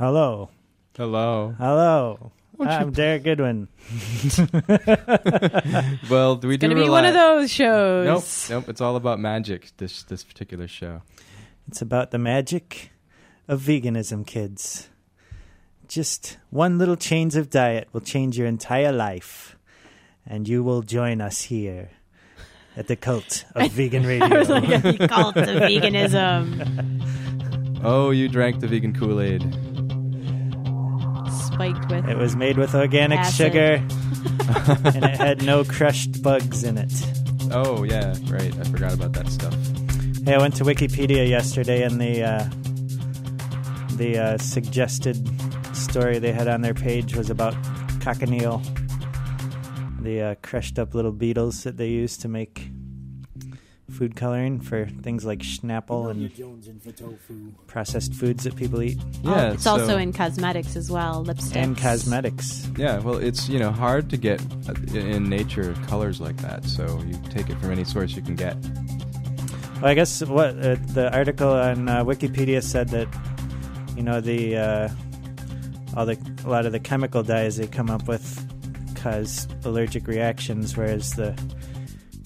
Hello. Hello. Hello. I'm Derek Goodwin. Well, we do Gonna be rely- one of those shows. Nope, nope. It's all about magic. This this particular show. It's about the magic of veganism, kids. Just one little change of diet will change your entire life. And you will join us here at the cult of vegan radio. I was like, a cult of veganism, Oh, you drank the vegan Kool Aid. Spiked with. it was made with organic Acid. sugar, and it had no crushed bugs in it. Oh yeah, right. I forgot about that stuff. Hey, I went to Wikipedia yesterday, and the uh, the uh, suggested story they had on their page was about cochineal, the uh, crushed up little beetles that they use to make food coloring for things like Snapple and processed foods that people eat, Yeah, Oh, it's so- also in cosmetics as well, lipsticks and cosmetics. Yeah, well, it's you know hard to get uh, in nature colors like that. So you take it from any source you can get. Well, I guess what uh, the article on uh, Wikipedia said that you know the uh, all the a lot of the chemical dyes they come up with cause allergic reactions, whereas the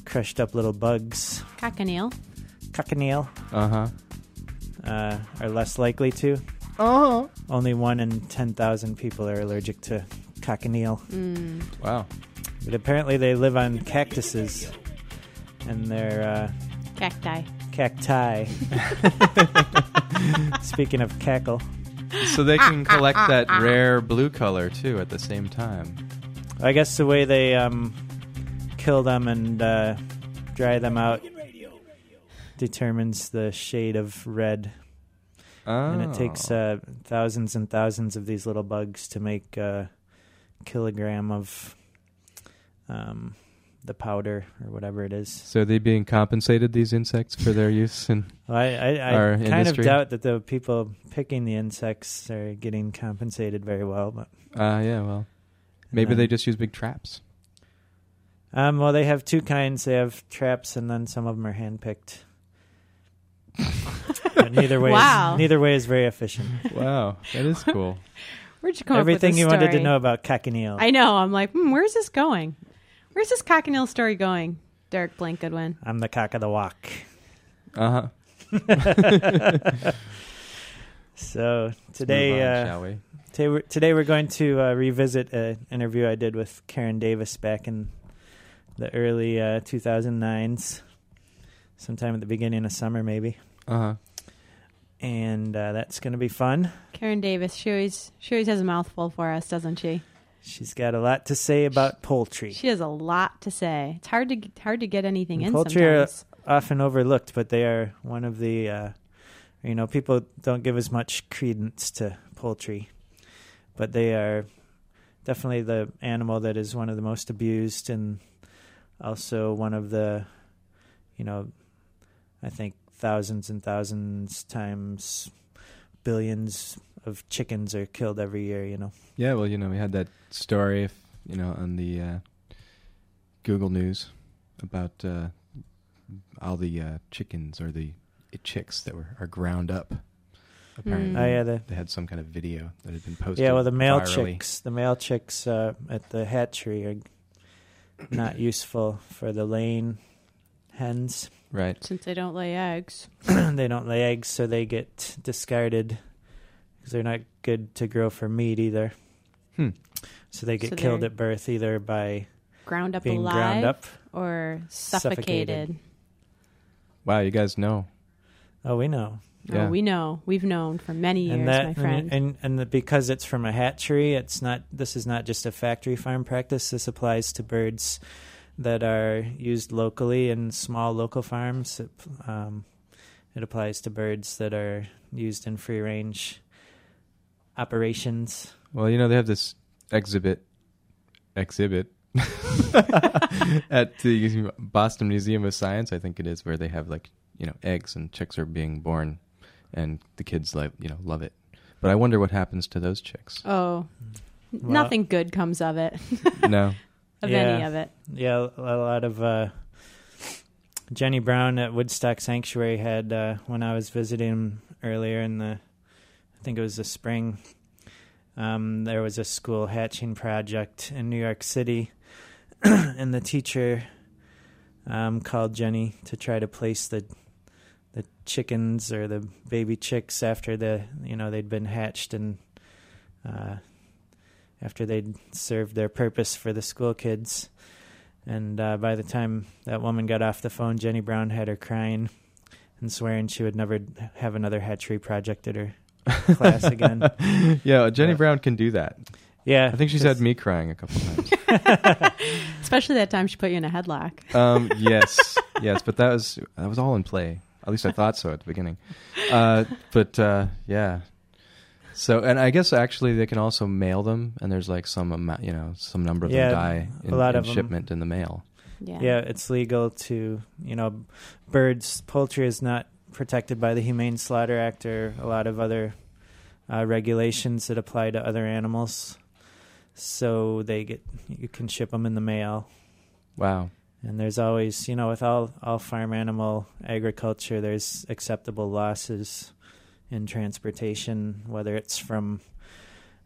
crushed up little bugs, Cochineal. cochineal, Uh huh. uh, are less likely to. Oh. Only one in ten thousand people are allergic to cochineal, Mm. Wow. but apparently they live on cactuses, and they're uh, Cacti. cacti. Speaking of cackle. So they can collect that rare blue color too at the same time. I guess the way they um, kill them and uh, dry them out determines the shade of red. Oh. And it takes uh, thousands and thousands of these little bugs to make a kilogram of um, the powder or whatever it is. So are they being compensated these insects for their use and Well, I, I, I Our kind industry? of doubt that the people picking the insects are getting compensated very well. But uh yeah, well. Maybe then- they just use big traps. Um, well, they have two kinds. They have traps, and then some of them are handpicked. but neither way, Wow. is, neither way is very efficient. Wow, that is cool. Where'd you come Everything up with you this wanted to story? know about cochineal. I know. I'm like, hmm, where's this going? Where's this cochineal story going? Derek Blank Goodwin. I'm the cock of the walk. Uh huh. So today, uh, shall we? today, we're, today we're going to uh, revisit an interview I did with Karen Davis back in the early uh, 2009s, sometime at the beginning of summer, maybe. Uh huh. And uh, that's going to be fun. Karen Davis. She always she always has a mouthful for us, doesn't she? She's got a lot to say about poultry. She has a lot to say. It's hard to get- hard to get anything in Poultry are- often overlooked, but they are one of the, uh, you know, people don't give as much credence to poultry, but they are definitely the animal that is one of the most abused and also one of the, you know, I think thousands and thousands times billions of chickens are killed every year, you know. Yeah, well, you know, we had that story, if, you know, on the uh, Google News about uh, all the uh, chickens or the chicks that were are ground up. Apparently, Mm. Oh yeah, the they had some kind of video that had been posted. Yeah, well, the male virally. chicks, the male chicks uh, at the hatchery are not useful for the laying hens. right? Since they don't lay eggs. they don't lay eggs, so they get discarded because they're not good to grow for meat either. Hmm. So they get So killed at birth either by Ground up being alive ground up. or Suffocated. suffocated. Wow, you guys know. Oh, we know. Yeah. Oh, we know. We've known for many years, and that my friend. and and, and the, because it's from a hatchery, it's not. This is not just a factory farm practice. This applies to birds that are used locally in small local farms. It, um, it applies to birds that are used in free range operations. Well, you know, they have this exhibit exhibit at the Boston Museum of Science, I think it is, where they have like you know eggs and chicks are being born, and the kids like you know love it. But I wonder what happens to those chicks. oh, Well- nothing good comes of it, no, of Yeah. any of it. Yeah, a lot of uh, Jenny Brown at Woodstock Sanctuary had uh, when I was visiting him earlier in the, I think it was the spring. um, there was a school hatching project in New York City, and the teacher um, called Jenny to try to place the the chickens or the baby chicks after the you know they'd been hatched and uh, after they'd served their purpose for the school kids. And uh, by the time that woman got off the phone, Jenny Brown had her crying and swearing she would never have another hatchery project at her class again. yeah, Jenny Yeah. Brown can do that. Yeah, I think she's had me crying a couple times. Especially that time she put you in a headlock. um, yes, yes, but that was that was all in play. At least I thought so at the beginning. Uh, but uh, yeah. So, and I guess actually they can also mail them, and there's like some amount, you know, some number of Yeah, them die in, a lot in of 'em. shipment in the mail. Yeah. Yeah, it's legal to, you know, birds, poultry is not protected by the Humane Slaughter Act or a lot of other uh, regulations that apply to other animals. So they get, you can ship them in the mail. Wow. And there's always, you know, with all, all farm animal agriculture, there's acceptable losses in transportation, whether it's from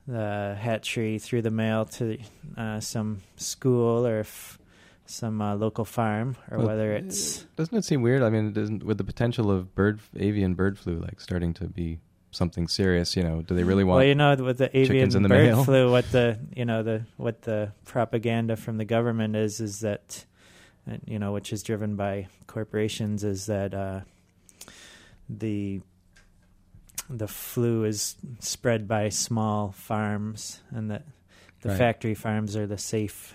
the hatchery through the mail to uh, some school or if some uh, local farm, or Well, whether it's Doesn't it seem weird? I mean, it doesn't, with the potential of bird avian bird flu like starting to be something serious, you know, do they really want well, you know, with the avian the bird mail? flu, what the you know the what the propaganda from the government is is that you know, which is driven by corporations, is that uh, the the flu is spread by small farms, and that the Right. factory farms are the safe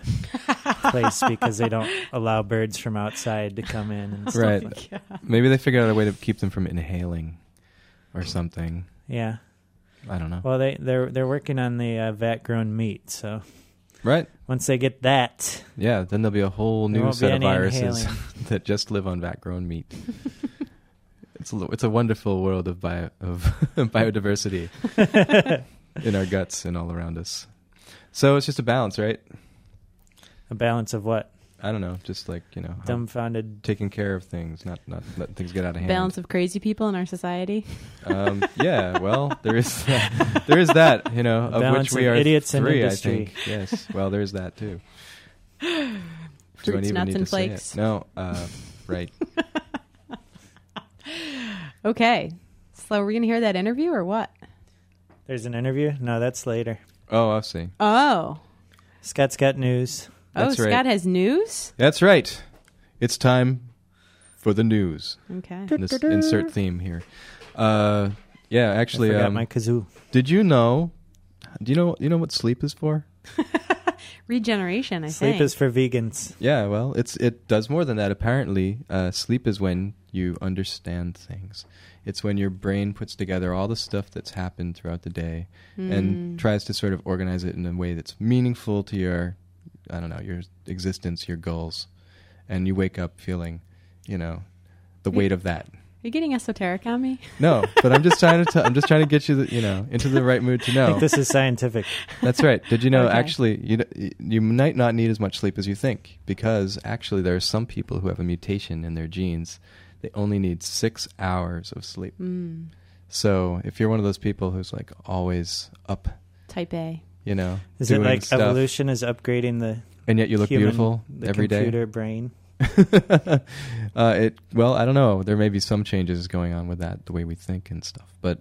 place because they don't allow birds from outside to come in and stuff Right. like- Yeah. maybe they figured out a way to keep them from inhaling or something. yeah. I don't know. Well, they they're they're working on the uh, vat grown meat, so right? once they get that, Yeah, then there'll be a whole There new won't be set of any viruses inhaling. that just live on vat grown meat. it's a, it's a wonderful world of bio, of biodiversity in our guts and all around us. So it's just a balance, right? a balance of what I don't know, just like you know, dumbfounded. taking care of things, not not letting things get out of hand. Balance of crazy people in our society. Um, yeah, well, there is that, there is that, you know, of which we of are idiots in three. I think yes. Well, there's that too. Don't Fruits, even nuts, need and to say it. flakes. No, uh, right. Okay. So we're gonna hear that interview or what? There's an interview. No, that's later. Oh, I'll see. Oh. Scott's got news. Oh, right. Scott has news? That's right. It's time for the news. Okay. This insert theme here. Uh, yeah, actually, I forgot um, my kazoo. did you know? Do you know? You know what sleep is for? Regeneration, I Sleep think. is for vegans. Yeah, well, it's it does more than that. Apparently, uh, sleep is when you understand things. It's when your brain puts together all the stuff that's happened throughout the day Mm. and tries to sort of organize it in a way that's meaningful to your, I don't know, your existence, your goals, and you wake up feeling, you know, the Yeah. weight of that. Are you getting esoteric on me? No, but I'm just trying to. T- I'm just trying to get you, the, you know, into the right mood to I know. think this is scientific. That's right. Did you know Okay. actually you you might not need as much sleep as you think because actually there are some people who have a mutation in their genes. They only need 6 hours of sleep. Mm. So, if you're one of those people who's like always up, Type A. you know, Is it like stuff, evolution is upgrading the and yet you look human, beautiful the every day? computer brain? uh, it well, I don't know. There may be some changes going on with that, the way we think and stuff. But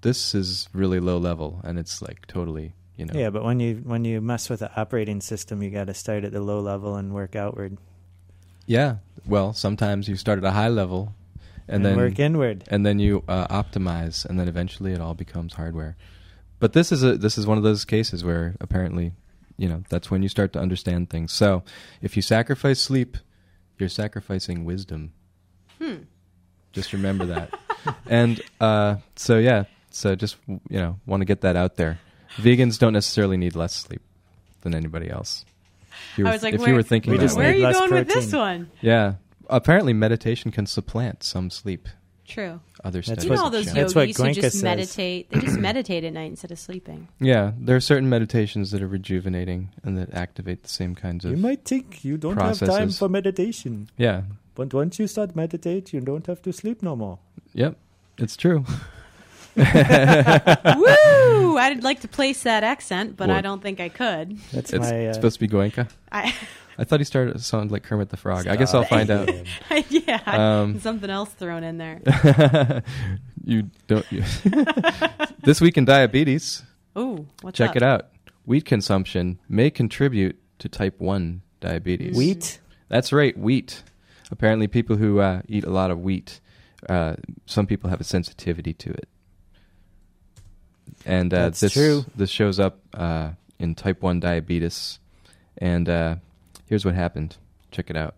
this is really low level, and it's like totally, you know. Yeah, but when you when you mess with the operating system, you got to start at the low level and work outward Yeah. Well, sometimes you start at a high level, and, then work inward. and then you uh, optimize, and then eventually it all becomes hardware. But this is a this is one of those cases where apparently, you know, that's when you start to understand things. So, if you sacrifice sleep, you're sacrificing wisdom. Hmm. Just remember that. and uh, so yeah, so just you know, want to get that out there. Vegans don't necessarily need less sleep than anybody else. If you I were, was like, if where- you were thinking We that just. Where are you less going with this one? Yeah. Apparently, meditation can supplant some sleep. True. Other That's studies You know what- all those show. That's what yogis who Goenka just says. meditate. They just meditate at night instead of sleeping. Yeah, there are certain meditations that are rejuvenating and that activate the same kinds of. You might think you don't have time processes. for meditation, yeah. but once you start meditate, you don't have to sleep no more. Yep. It's true. Woo! I'd like to place that accent, but I Well- don't think I could. That's It's, my. it's Uh, supposed to be Goenka. I, I thought he started sounded like Kermit the Frog. I guess I'll find out. yeah, Um, something else thrown in there. you don't. You this week in diabetes, Ooh, what's check up? it out. Wheat consumption may contribute to type one diabetes. wheat. That's right, wheat. Apparently, people who uh, eat a lot of wheat, uh, some people have a sensitivity to it, and uh, That's this true. this shows up uh, in type one diabetes. And uh, here's what happened. Check it out.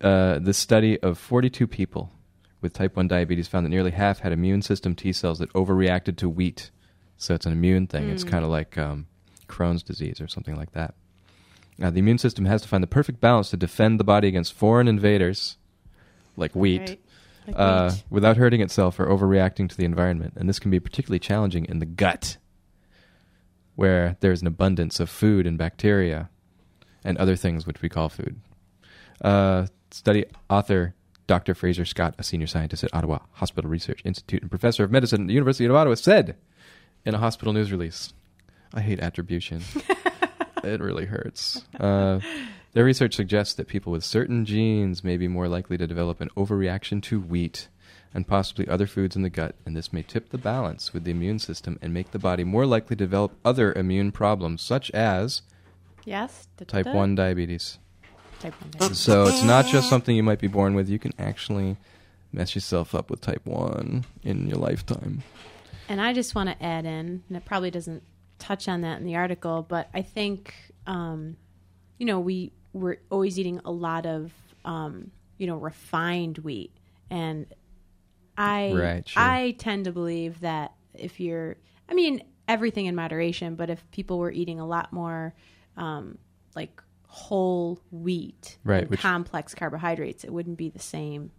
Uh, this study of 42 people with type 1 diabetes found that nearly half had immune system T cells that overreacted to wheat. So it's an immune thing. It's Mm. kind of like um, Crohn's disease or something like that. Now, the immune system has to find the perfect balance to defend the body against foreign invaders, like wheat, Right. Like uh, wheat. without hurting itself or overreacting to the environment. And this can be particularly challenging in the gut, where there's an abundance of food and bacteria and other things which we call food. Uh, study author Dr. Fraser Scott, a senior scientist at Ottawa Hospital Research Institute and professor of medicine at the University of Ottawa, said in a hospital news release, I hate attribution. it really hurts. Uh, their research suggests that people with certain genes may be more likely to develop an overreaction to wheat and possibly other foods in the gut, and this may tip the balance with the immune system and make the body more likely to develop other immune problems, such as yes. Da- da- type 1 diabetes. Type one. diabetes. So it's not just something you might be born with, you can actually mess yourself up with type 1 in your lifetime. And I just want to add in, and it probably doesn't touch on that in the article, but I think, um, you know, we we're always eating a lot of, um, you know, refined wheat, and I Right, sure. I tend to believe that if you're, I mean, everything in moderation, but if people were eating a lot more, um, like whole wheat, Right, and which- complex carbohydrates, it wouldn't be the same.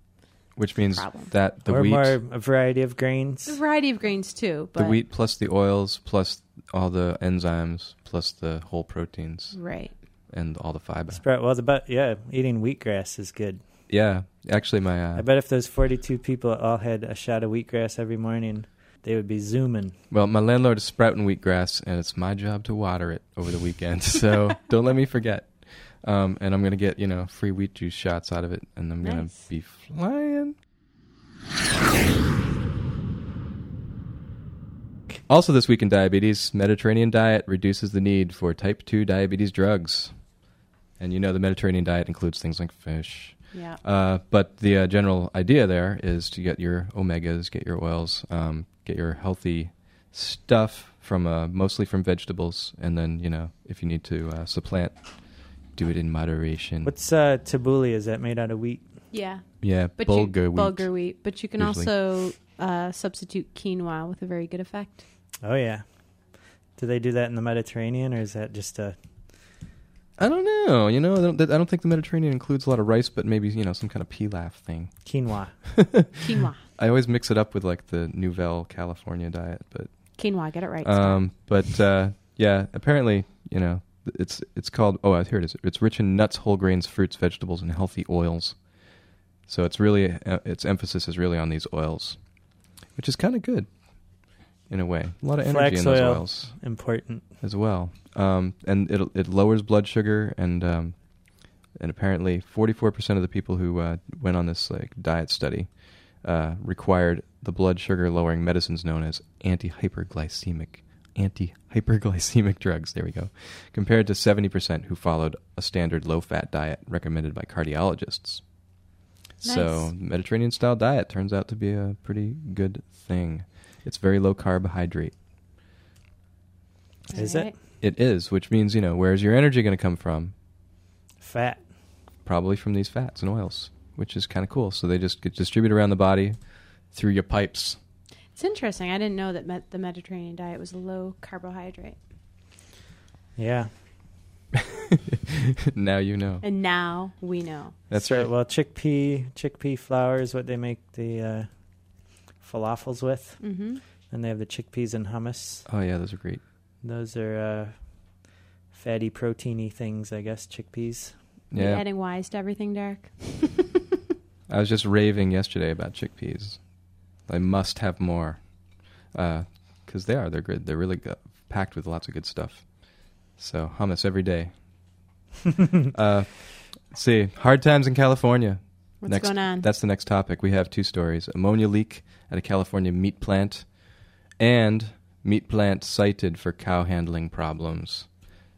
Which means Problem. that the or wheat, more a variety of grains. A variety of grains too, but the wheat plus the oils plus all the enzymes plus the whole proteins right. and all the fiber. Sprout. Well, the but yeah, eating wheatgrass is good. Yeah, actually, my uh, I bet if those forty-two people all had a shot of wheatgrass every morning, they would be zooming. well, my landlord is sprouting wheatgrass, and it's my job to water it over the weekend. so don't let me forget. Um, and I'm gonna get you know free wheat juice shots out of it, and I'm gonna be flying. Also, this week in diabetes, Mediterranean diet reduces the need for type 2 diabetes drugs. And you know the Mediterranean diet includes things like fish. Yeah. Uh, but the uh, general idea there is to get your omegas, get your oils, um, get your healthy stuff from uh, mostly from vegetables, and then you know if you need to uh, supplant, do it in moderation. What's uh, tabbouleh? Is that made out of wheat? Yeah. yeah, But bulgur you, wheat. Bulgur wheat. But you can usually. also uh, substitute quinoa with a very good effect. Oh yeah. Do they do that in the Mediterranean, or is that just a? I don't know. You know, I don't, I don't think the Mediterranean includes a lot of rice, but maybe you know some kind of pilaf thing. quinoa. Quinoa. I always mix it up with like the Nouvelle California diet, but Quinoa. Get it right. Um, but uh, yeah, apparently, you know, it's it's called. Oh, here it is. It's rich in nuts, whole grains, fruits, vegetables, and healthy oils. So it's really uh, its emphasis is really on these oils, which is kind of good in a way. A lot of energy Flax in those oil. oils Important. as well. Um, and it it lowers blood sugar and um, and apparently 44% of the people who uh, went on this like diet study uh, required the blood sugar lowering medicines known as anti-hyperglycemic anti-hyperglycemic drugs. There we go. Compared to 70% who followed a standard low-fat diet recommended by cardiologists. So Mediterranean style diet turns out to be a pretty good thing. It's very low carbohydrate. Is it? It is, which means, you know, where's your energy going to come from? Fat. Probably from these fats and oils, which is kind of cool. So they just get distributed around the body through your pipes. It's interesting. I didn't know that met- the Mediterranean diet was low carbohydrate. Yeah. now you know. And now we know. That's right. Well, chickpea chickpea flour is what they make the uh, falafels with, Mm-hmm. and they have the chickpeas and hummus. Oh yeah, those are great. Those are uh, fatty, proteiny things, I guess. Chickpeas. You Yeah, adding wise to everything, Derek? I was just raving yesterday about chickpeas. I must have more. because they are. They're good. They're really go- packed with lots of good stuff. So hummus every day. uh, see, hard times in California. What's next, going on? That's the next topic. We have two stories: ammonia leak at a California meat plant, and meat plant cited for cow handling problems.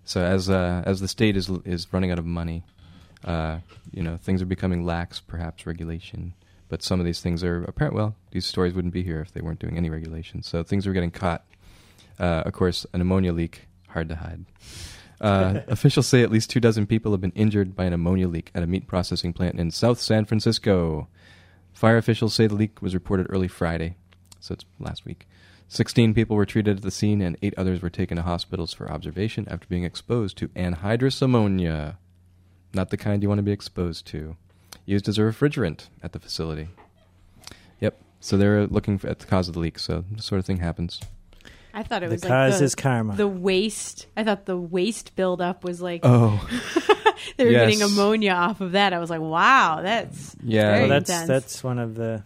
So as uh, as the state is is running out of money, uh, you know things are becoming lax, perhaps regulation. But some of these things are apparent. Well, these stories wouldn't be here if they weren't doing any regulation. So things are getting caught. Uh, of course, an ammonia leak hard to hide. Uh, officials say at least two dozen people have been injured by an ammonia leak at a meat processing plant in South San Francisco. Fire officials say the leak was reported early Friday, so it's last week. 16 people were treated at the scene, and eight others were taken to hospitals for observation after being exposed to anhydrous ammonia. Not the kind you want to be exposed to. Used as a refrigerant at the facility. Yep. So they're looking for, at the cause of the leak, so this sort of thing happens. I thought it the was cause like the, is karma. the waste. I thought the waste buildup was like Oh, they were yes. getting ammonia off of that. I was like, wow, that's yeah. Very well, that's intense. that's one of the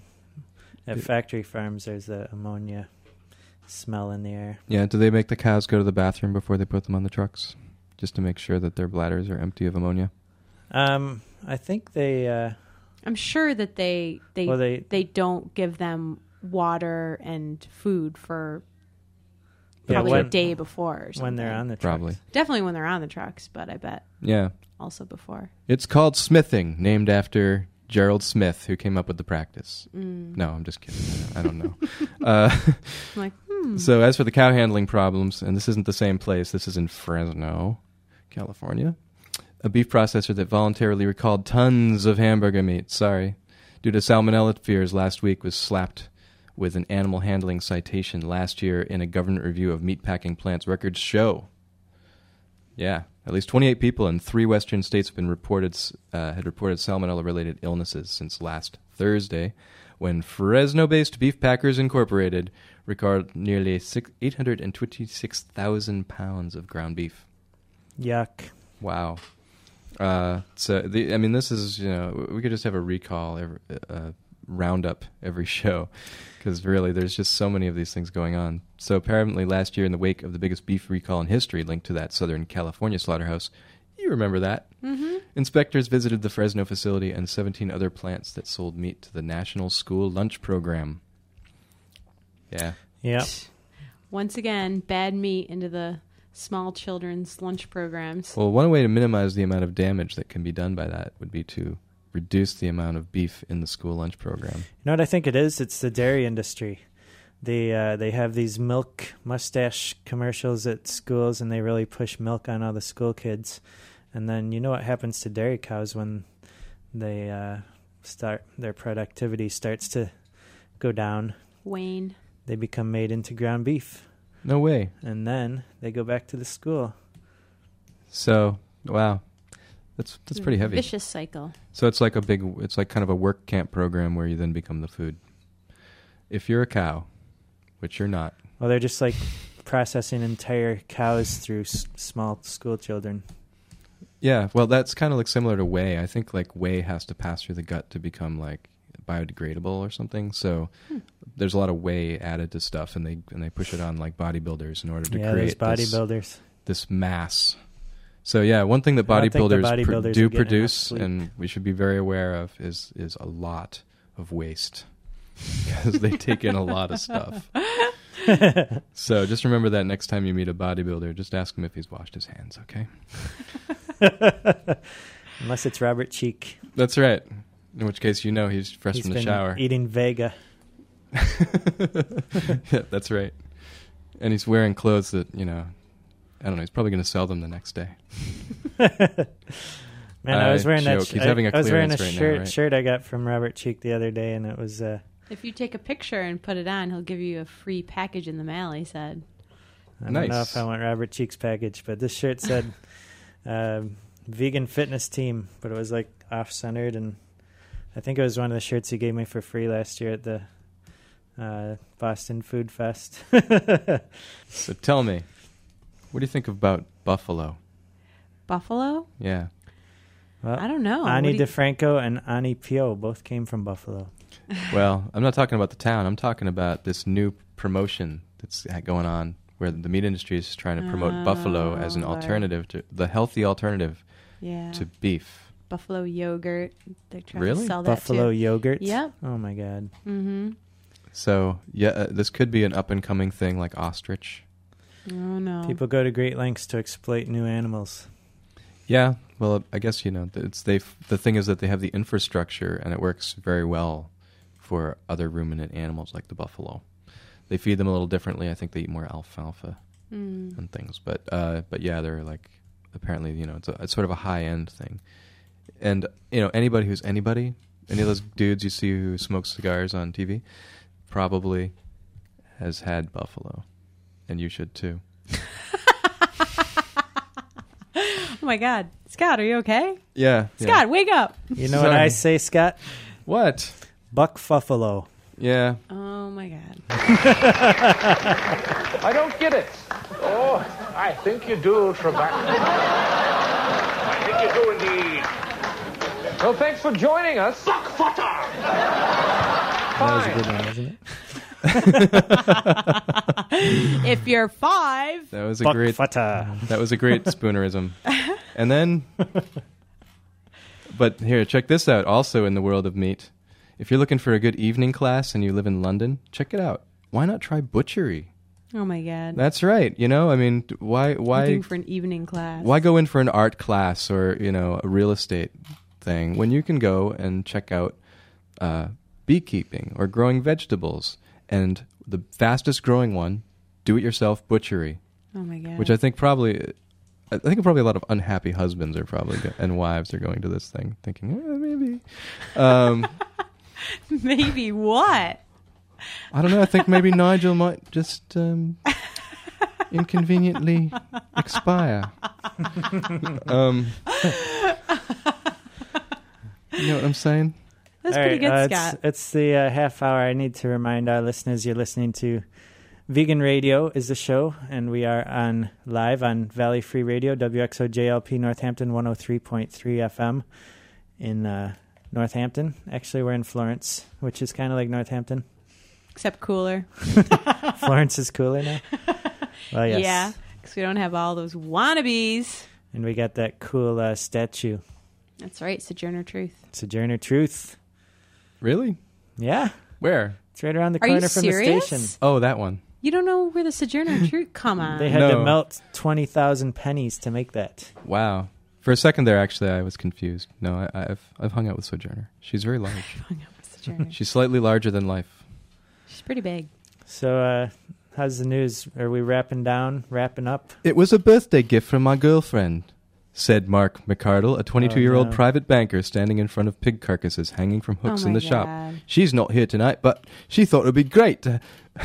at factory farms. There's the ammonia smell in the air. Yeah, do they make the cows go to the bathroom before they put them on the trucks? Just to make sure that their bladders are empty of ammonia? Um, I think they. Uh, I'm sure that they they well, they they don't give them water and food for yeah, probably when, a day before or when they're on the trucks. Probably. Definitely when they're on the trucks, but I bet Yeah. also before. It's called smithing, named after Gerald Smith, who came up with the practice. Mm. No, I'm just kidding. I don't know. uh, I'm like, hmm. so, as for the cow handling problems, and this isn't the same place, this is in Fresno, California. A beef processor that voluntarily recalled tons of hamburger meat, sorry, due to salmonella fears last week was slapped with an animal handling citation last year in a government review of meatpacking plants records show. Yeah, at least 28 people in three western states have been reported uh, had reported salmonella-related illnesses since last Thursday, when Fresno-based Beef Packers Incorporated recorded nearly 826,000 pounds of ground beef. Yuck. Wow. Uh, so the, I mean, this is you know we could just have a recall, every, uh, roundup every show, because really there's just so many of these things going on. So apparently last year, in the wake of the biggest beef recall in history, linked to that Southern California slaughterhouse, you remember that. Mm-hmm. Inspectors visited the Fresno facility and 17 other plants that sold meat to the National School Lunch Program. Yeah. Yep. Once again, bad meat into the small children's lunch programs. Well, one way to minimize the amount of damage that can be done by that would be to reduce the amount of beef in the school lunch program. You know what I think it is? It's the dairy industry. They uh, they have these milk mustache commercials at schools, and they really push milk on all the school kids. And then you know what happens to dairy cows when they uh, start their productivity starts to go down. Wayne. They become made into ground beef, No way. and then they go back to the school. So, wow. That's that's pretty heavy. Vicious cycle. So it's like a big it's like kind of a work camp program where you then become the food. If you're a cow, which you're not. Well, they're just like processing entire cows through s- small school children. Yeah, well that's kind of like similar to whey. I think like whey has to pass through the gut to become like biodegradable or something. So Hmm. there's a lot of whey added to stuff and they and they push it on like bodybuilders in order to yeah, there's create this, bodybuilders. this mass. So yeah, one thing that I don't think the bodybuilders, pr- do produce and we should be very aware of is is a lot of waste because they take in a lot of stuff. So just remember that next time you meet a bodybuilder, just ask him if he's washed his hands, okay? Unless it's Robert Cheeke. That's right. In which case you know he's fresh He's from the shower. eating Vega. yeah, that's right. And he's wearing clothes that, you know, I don't know, he's probably going to sell them the next day. Man, I was I wearing that. sh- He's I, having a I was wearing a clearance right now, shirt right? shirt I got from Robert Cheeke the other day, and it was. Uh, If you take a picture and put it on, he'll give you a free package in the mail. He said. I don't know if I want Robert Cheeke's package, but this shirt said um, "vegan fitness team," but it was like off centered, and I think it was one of the shirts he gave me for free last year at the uh, Boston Food Fest. So tell me, what do you think about Buffalo? Buffalo? Yeah. well, I don't know. What Ani do you- DiFranco and Ani Pio both came from Buffalo. Well, I'm not talking about the town. I'm talking about this new promotion that's going on where the meat industry is trying to promote buffalo as an Oh, alternative to the healthy alternative Yeah. to beef. buffalo yogurt. They're trying Really? to sell that Buffalo too. yogurt. Yep. Oh my god. Mm-hmm. So, yeah, uh, this could be an up and coming thing like ostrich. Oh no. People go to great lengths to exploit new animals. Yeah, well, I guess you know it's they. The thing is that they have the infrastructure, and it works very well for other ruminant animals like the buffalo. They feed them a little differently. I think they eat more alfalfa Mm. and things, but uh, but yeah, they're like apparently you know it's, a, it's sort of a high end thing, and you know anybody who's anybody, any of those dudes you see who smoke cigars on TV, probably has had buffalo, and you should too. Oh my God, Scott, are you okay? Yeah, yeah. Scott, wake up! You know what Sorry. I say, Scott? What? Buck Fuffalo. Yeah. Oh my God. I don't get it. Oh, I think you do, Trebek. I think you do indeed. Well, thanks for joining us. Buckfutter! That was a good one, wasn't it? if you're five, That was a Buck great. Futta. That was a great spoonerism. And then, but here, check this out. Also, in the world of meat, if you're looking for a good evening class and you live in London, check it out. Why not try butchery? oh my God, That's right. You know, I mean, why, why, looking for an evening class. why go in for an art class or you know a real estate thing when you can go and check out uh, beekeeping or growing vegetables and the fastest growing one, do-it-yourself butchery. Oh my God. which I think probably, I think probably a lot of unhappy husbands are probably go- and wives are going to this thing thinking eh, maybe. Um, maybe what? I don't know. I think maybe Nigel might just um, inconveniently expire. um, you know what I'm saying? That's All pretty right, good, uh, Scott. It's, it's the uh, half hour. I need to remind our listeners you're listening to Vegan Radio is the show, and we are on live on Valley Free Radio, WXOJLP Northampton 103.3 FM in uh, Northampton. Actually, we're in Florence, which is kind of like Northampton. Except cooler. Florence is cooler now. Well, yes. Yeah, because we don't have all those wannabes. And we got that cool uh, statue, That's right, Sojourner Truth. Sojourner Truth. Really? Yeah, Where? it's right around the Are corner you from serious? the station. Oh, that one. You don't know where the Sojourner Truth? Come on. They had to No. melt 20,000 pennies to make that. Wow. For a second there, actually, I was confused. No, I, I've I've hung out with Sojourner. She's very large. Hung out with Sojourner. She's slightly larger than life. She's pretty big. So, uh, how's the news? Are we wrapping down, wrapping up? It was a birthday gift from my girlfriend, said Mark McCardle, a 22 year old no. private banker standing in front of pig carcasses hanging from oh hooks oh in my the shop. God. She's not here tonight, but she thought it would be great to,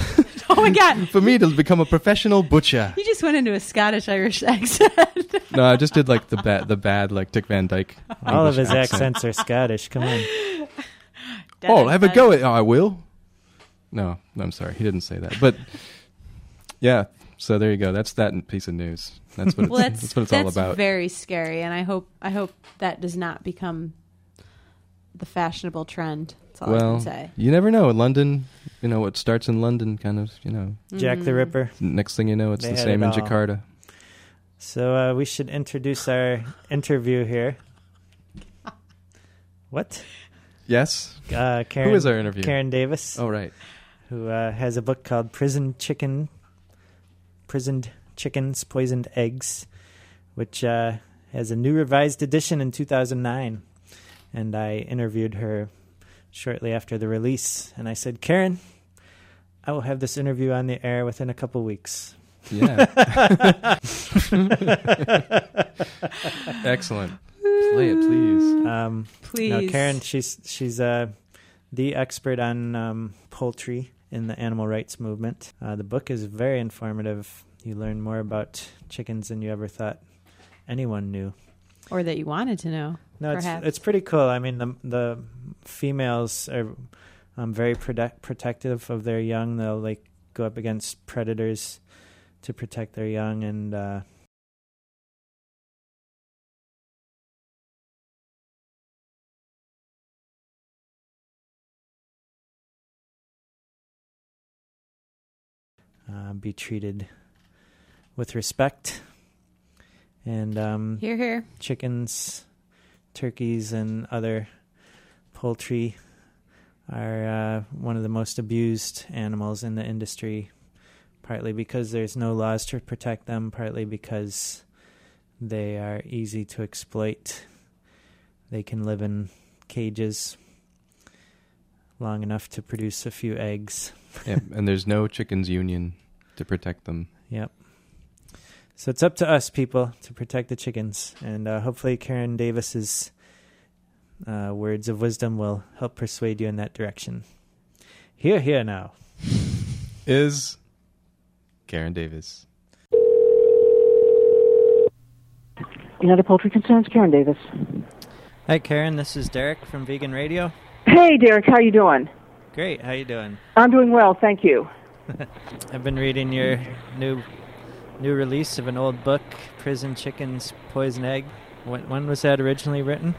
Oh my God. for me to become a professional butcher. You just went into a Scottish Irish accent. No, I just did like the bad, the bad like Dick Van Dyke. All of English his accent. accents are Scottish. Come on. Oh, have a go at. Oh, I will. No, no, I'm sorry, he didn't say that. But yeah, so there you go. That's that piece of news. That's what it's, Well, that's that's what it's that's all about. very scary, and I hope I hope that does not become the fashionable trend. That's all I well, can say. you never know. In London, you know, what starts in London, kind of, you know, Jack the Mm. Ripper. next thing you know, it's They the same it in all. Jakarta. So, uh, we should introduce our interview here. What? Yes. Uh, Karen, Who is our interview? Karen Davis, Oh, right. who uh, has a book called Prison Chicken, Prisoned Chickens, Poisoned Eggs, which uh, has a new revised edition in 2009. And I interviewed her shortly after the release, and I said, Karen, I will have this interview on the air within a couple weeks. Yeah. Excellent. Play it, please. Um, Please, No, Karen, she's she's uh, the expert on um, poultry in the animal rights movement. Uh, the book is very informative. You learn more about chickens than you ever thought anyone knew. or that you wanted to know. No, it's it's pretty cool. I mean, the the females are um, very protect, protective of their young. They'll like go up against predators to protect their young, and uh, uh, be treated with respect. And um, Here, here. chickens, turkeys, and other poultry are uh, one of the most abused animals in the industry, partly because there's no laws to protect them, partly because they are easy to exploit. They can live in cages long enough to produce a few eggs. yeah, and there's no chickens union to protect them. Yep. So it's up to us, people, to protect the chickens, and uh, hopefully Karen Davis's uh, words of wisdom will help persuade you in that direction. Here, here now. Is Karen Davis. United Poultry Concerns, Karen Davis. Hi, Karen. This is Derek from Vegan Radio. Hey, Derek, how you doing? Great. How you doing? I'm doing well, thank you. I've been reading your new new release of an old book, Prison Chickens Poison Egg. When, when was that originally written?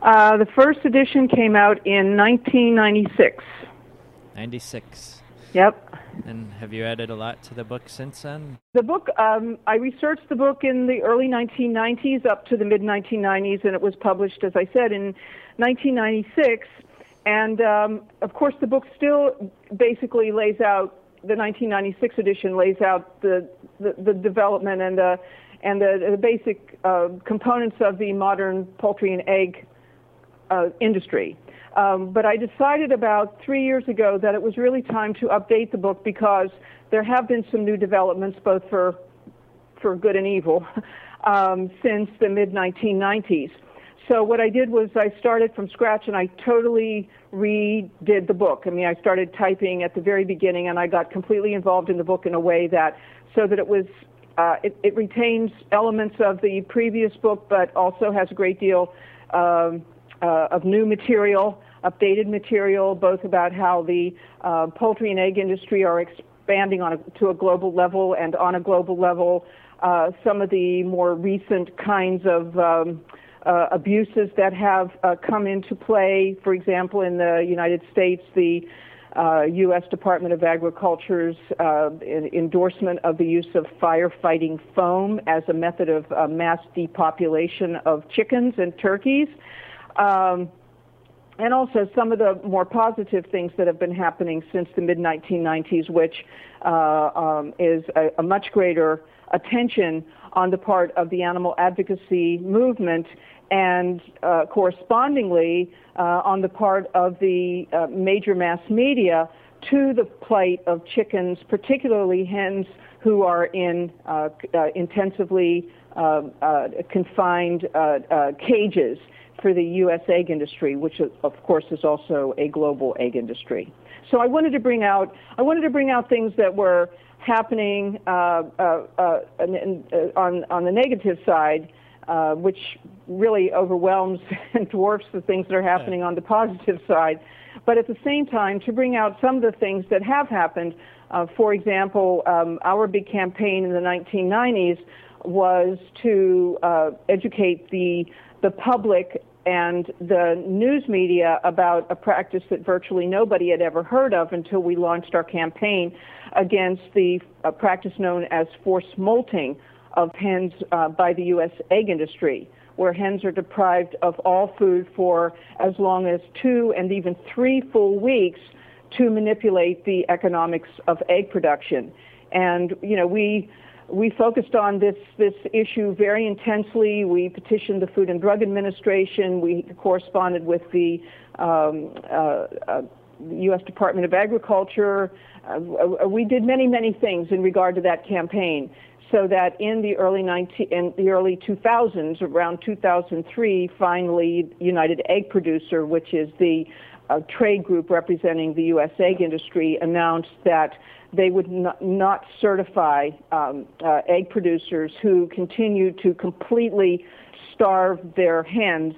Uh, the first edition came out in 1996. 96. Yep. And have you added a lot to the book since then? The book, um, I researched the book in the early 1990s up to the mid 1990s, and it was published, as I said, in 1996. And um, of course, the book still basically lays out the 1996 edition lays out the the, the development and the and the, the basic uh, components of the modern poultry and egg uh, industry. Um, but I decided about three years ago that it was really time to update the book because there have been some new developments, both for for good and evil, um, since the mid 1990s. So what I did was I started from scratch and I totally redid the book. I mean, I started typing at the very beginning and I got completely involved in the book in a way that so that it was uh, it, it retains elements of the previous book, but also has a great deal um, uh, of new material, updated material, both about how the uh, poultry and egg industry are expanding on a, to a global level and on a global level. Uh, some of the more recent kinds of um, uh, abuses that have uh, come into play. For example, in the United States, the uh, U.S. Department of Agriculture's uh, endorsement of the use of firefighting foam as a method of uh, mass depopulation of chickens and turkeys. Um, and also some of the more positive things that have been happening since the mid 1990s, which uh, um, is a, a much greater attention on the part of the animal advocacy movement and uh, correspondingly uh, on the part of the uh, major mass media to the plight of chickens, particularly hens who are in uh, uh, intensively uh, confined cages for the U.S. egg industry, which of course is also a global egg industry. So I wanted to bring out I wanted to bring out things that were happening on on the negative side uh, which really overwhelms and dwarfs the things that are happening on the positive side. But at the same time, to bring out some of the things that have happened, uh, for example, um, our big campaign in the 1990s was to uh, educate the the public and the news media about a practice that virtually nobody had ever heard of until we launched our campaign against the uh, practice known as forced molting, of hens uh, by the U.S. egg industry, where hens are deprived of all food for as long as two and even three full weeks to manipulate the economics of egg production. And you know, we we focused on this this issue very intensely. We petitioned the Food and Drug Administration. We corresponded with the um, uh, uh, U.S. Department of Agriculture. Uh, we did many, many things in regard to that campaign so that in the early 19, in the early 2000s, around 2003, finally, United Egg Producer, which is the uh, trade group representing the U.S. egg industry, announced that they would not, not certify um, uh, egg producers who continue to completely starve their hens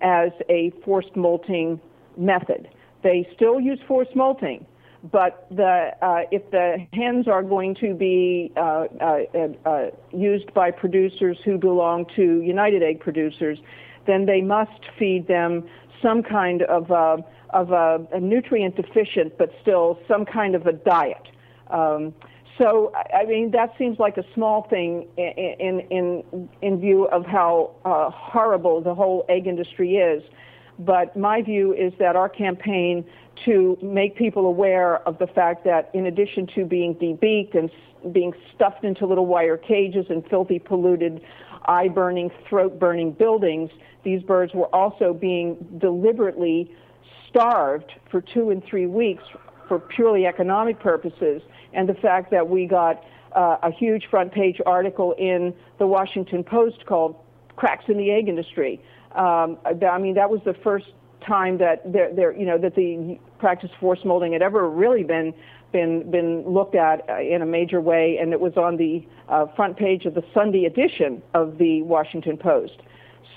as a forced molting method. They still use forced molting, but the, uh, if the hens are going to be uh, uh, uh, used by producers who belong to United Egg Producers, then they must feed them some kind of a, of a, a nutrient deficient, but still some kind of a diet. Um, so I mean that seems like a small thing in in in view of how uh, horrible the whole egg industry is. But my view is that our campaign to make people aware of the fact that in addition to being debeaked and being stuffed into little wire cages and filthy, polluted, eye burning, throat burning buildings, these birds were also being deliberately starved for two and three weeks for purely economic purposes. And the fact that we got uh, a huge front page article in the Washington Post called Cracks in the Egg Industry. Um, I mean, that was the first time that there, there, you know, that the practice of force molting had ever really been been been looked at uh, in a major way, and it was on the uh, front page of the Sunday edition of the Washington Post.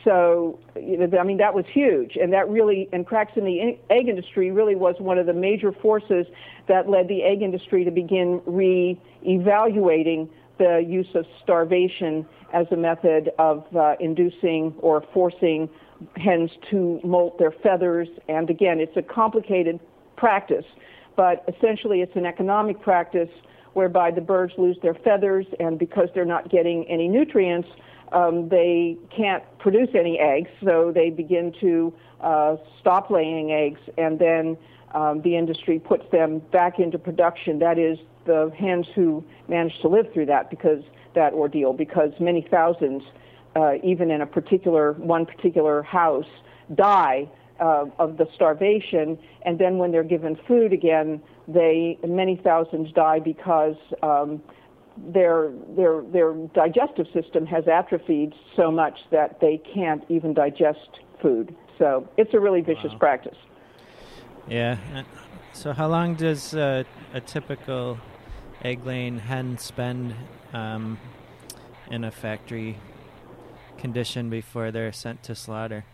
So, you know, I mean, that was huge, and that really, and cracks in the egg industry really was one of the major forces that led the egg industry to begin re-evaluating the use of starvation as a method of uh, inducing or forcing hens to molt their feathers. And again, it's a complicated practice, but essentially it's an economic practice whereby the birds lose their feathers, and because they're not getting any nutrients, um, they can't produce any eggs, so they begin to uh, stop laying eggs, and then um, the industry puts them back into production. That is, the hens who manage to live through that because that ordeal, because many thousands, uh, even in a particular one particular house, die uh, of the starvation, and then when they're given food again, they many thousands die because um, their their their digestive system has atrophied so much that they can't even digest food. So it's a really vicious wow. practice. Yeah. So how long does uh, a typical egg-laying hen spend um, in a factory condition before they're sent to slaughter?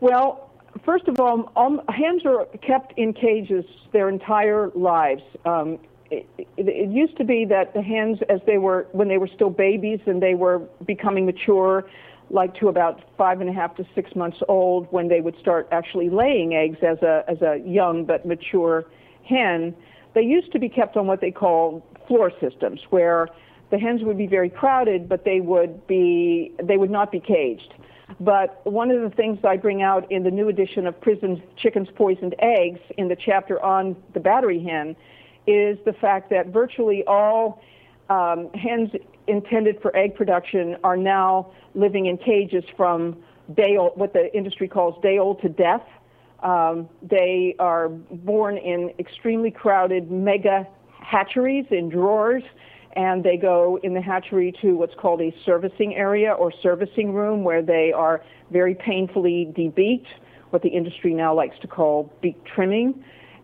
Well, first of all, um, hens are kept in cages their entire lives. Um, it, it, it, used to be that the hens, as they were when they were still babies and they were becoming mature, like to about five and a half to six months old, when they would start actually laying eggs as a as a young but mature hen, they used to be kept on what they call floor systems, where the hens would be very crowded, but they would be they would not be caged. But one of the things I bring out in the new edition of Prisoned Chickens Poisoned Eggs in the chapter on the battery hen is the fact that virtually all um, hens intended for egg production are now living in cages from day old, what the industry calls day old to death. Um, they are born in extremely crowded mega hatcheries in drawers, and they go in the hatchery to what's called a servicing area or servicing room where they are very painfully debeaked, what the industry now likes to call beak trimming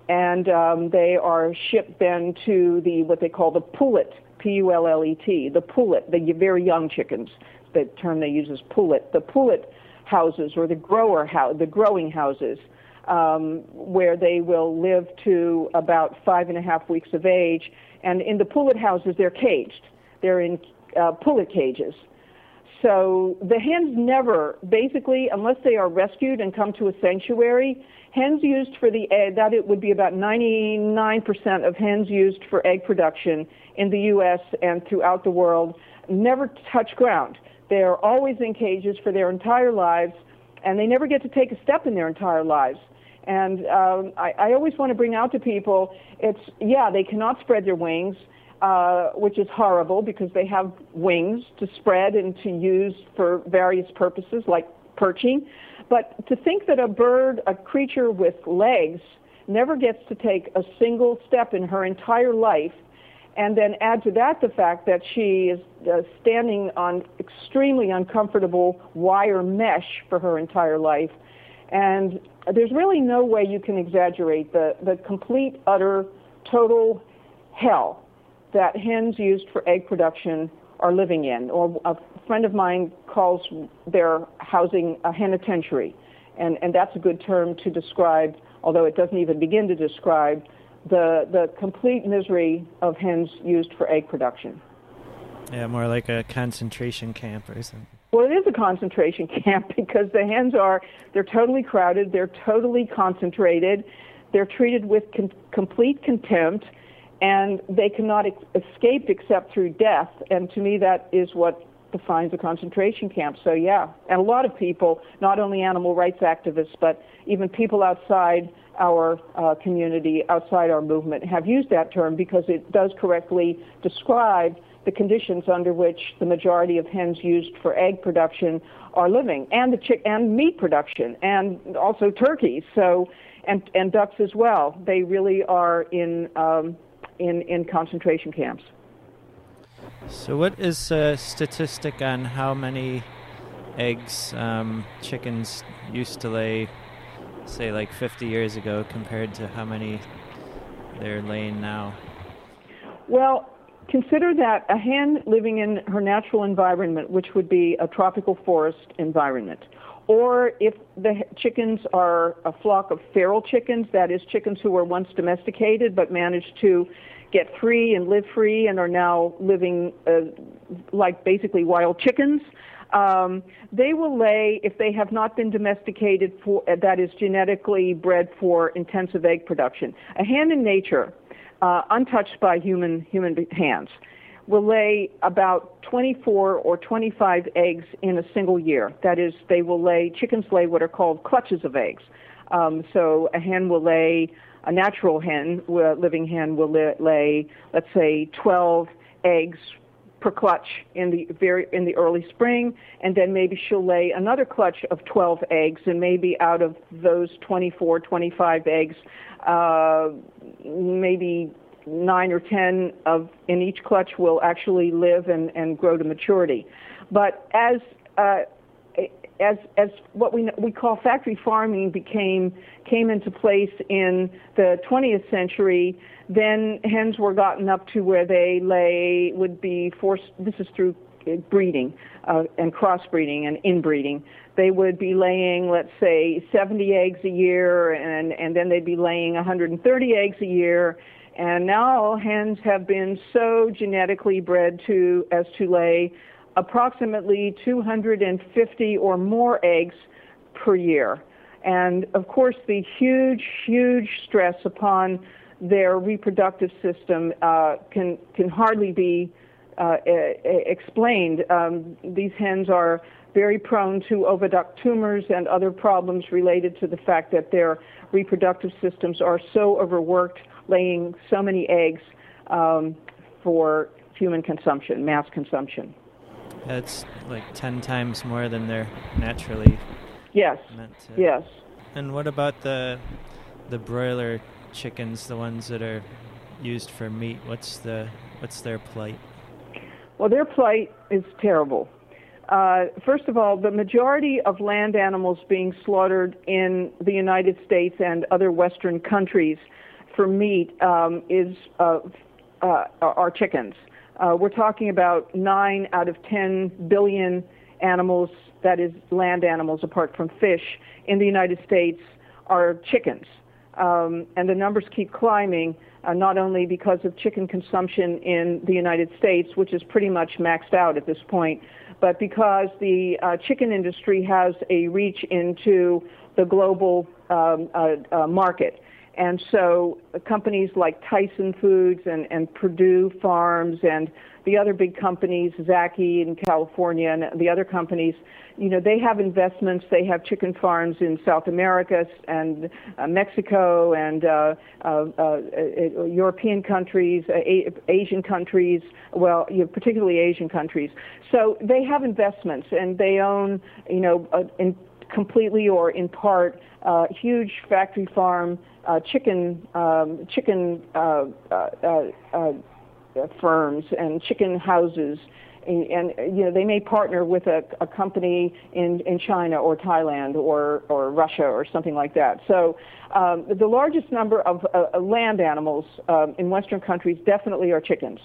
and um, they are shipped then to the what they call the pullet, P-U-L-L-E-T, the pullet, the very young chickens. The term they use is pullet. The pullet houses or the grower house, the growing houses, um, where they will live to about five and a half weeks of age. And in the pullet houses, they're caged. They're in uh, pullet cages. So the hens never, basically, unless they are rescued and come to a sanctuary, hens used for the egg, that it would be about 99% of hens used for egg production in the U.S. and throughout the world never touch ground. They're always in cages for their entire lives, and they never get to take a step in their entire lives. And um, I, I always want to bring out to people, it's yeah, they cannot spread their wings, uh, which is horrible because they have wings to spread and to use for various purposes like perching. But to think that a bird, a creature with legs, never gets to take a single step in her entire life, and then add to that the fact that she is uh, standing on extremely uncomfortable wire mesh for her entire life. And there's really no way you can exaggerate the, the complete, utter, total hell that hens used for egg production are living in, or a friend of mine calls their housing a henitentiary, and, and that's a good term to describe, although it doesn't even begin to describe the, the complete misery of hens used for egg production. Yeah, more like a concentration camp or something. Well, it is a concentration camp because the hens are, they're totally crowded, they're totally concentrated, they're treated with con- complete contempt, and they cannot ex- escape except through death. And to me, that is what defines a concentration camp. So yeah, and a lot of people, not only animal rights activists, but even people outside our uh, community, outside our movement, have used that term because it does correctly describe the conditions under which the majority of hens used for egg production are living, and the chick and meat production, and also turkeys. So, and and ducks as well. They really are in um, in in concentration camps. So, what is a statistic on how many eggs um, chickens used to lay, say, like 50 years ago, compared to how many they're laying now? Well, consider that a hen living in her natural environment, which would be a tropical forest environment, or if the chickens are a flock of feral chickens, that is, chickens who were once domesticated but managed to get free and live free and are now living uh, like basically wild chickens. Um, they will lay if they have not been domesticated for uh, that is genetically bred for intensive egg production. A hen in nature, uh, untouched by human human hands, will lay about 24 or 25 eggs in a single year. That is, they will lay chickens lay what are called clutches of eggs. Um, so a hen will lay a natural hen, a living hen, will lay, let's say, 12 eggs per clutch in the very in the early spring, and then maybe she'll lay another clutch of 12 eggs, and maybe out of those 24, 25 eggs, uh, maybe nine or 10 of in each clutch will actually live and, and grow to maturity. But as uh, as as what we we call factory farming became came into place in the 20th century, then hens were gotten up to where they lay would be forced. This is through breeding uh, and crossbreeding and inbreeding. They would be laying, let's say, 70 eggs a year, and and then they'd be laying 130 eggs a year. And now hens have been so genetically bred to as to lay approximately 250 or more eggs per year. And of course, the huge, huge stress upon their reproductive system uh, can can hardly be uh, explained. Um, these hens are very prone to oviduct tumors and other problems related to the fact that their reproductive systems are so overworked, laying so many eggs um, for human consumption, mass consumption. That's like 10 times more than they're naturally yes. meant to. Yes. And what about the the broiler chickens, the ones that are used for meat? What's the what's their plight? Well, their plight is terrible. Uh, first of all, the majority of land animals being slaughtered in the United States and other Western countries for meat um, is uh, uh, are chickens. Uh, we're talking about nine out of 10 billion animals, that is, land animals apart from fish, in the United States are chickens. Um, and the numbers keep climbing, uh, not only because of chicken consumption in the United States, which is pretty much maxed out at this point, but because the uh, chicken industry has a reach into the global um, uh, uh, market. And so uh, companies like Tyson Foods and, and Perdue Farms and the other big companies, Zacky in California and the other companies, you know, they have investments. They have chicken farms in South America and uh, Mexico and uh, uh, uh, uh European countries, Asian countries, well, you know, particularly Asian countries. So they have investments and they own, you know, in completely or in part, huge factory farm uh, chicken um, chicken uh, uh, uh, uh, firms and chicken houses. And, and, you know they may partner with a, a company in, in China or Thailand or, or Russia or something like that. So um, the largest number of land animals um, in Western countries definitely are chickens.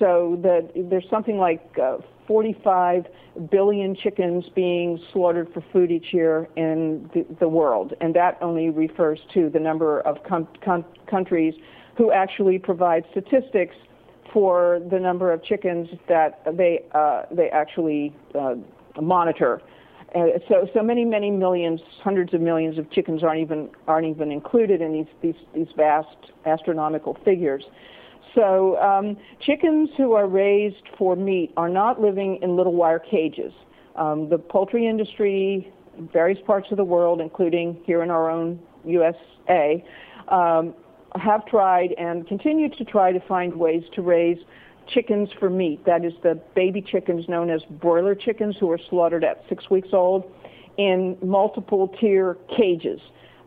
So the, there's something like 45 billion chickens being slaughtered for food each year in the, the world, and that only refers to the number of com- com- countries who actually provide statistics for the number of chickens that they uh, they actually uh, monitor. Uh, so so many many millions, hundreds of millions of chickens aren't even aren't even included in these these these vast astronomical figures. So um, chickens who are raised for meat are not living in little wire cages. Um, the poultry industry, in various parts of the world, including here in our own USA, um, have tried and continue to try to find ways to raise chickens for meat. That is, the baby chickens known as broiler chickens who are slaughtered at six weeks old in multiple tier cages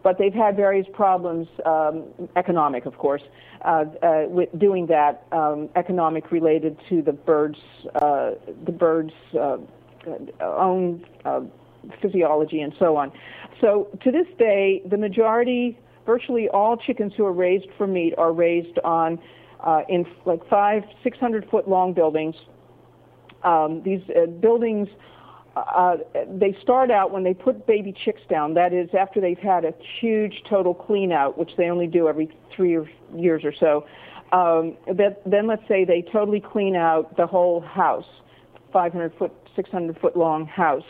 but they've had various problems, um, economic, of course, uh, uh, with doing that, um, economic related to the birds, uh, the birds' uh, own uh, physiology and so on. So to this day, the majority, virtually all chickens who are raised for meat are raised on uh, in like five, six hundred foot long buildings. Um, these buildings uh, they start out when they put baby chicks down. That is, after they've had a huge total clean out, which they only do every three years or so. Um, that, then let's say they totally clean out the whole house, 500 foot, 600 foot long house,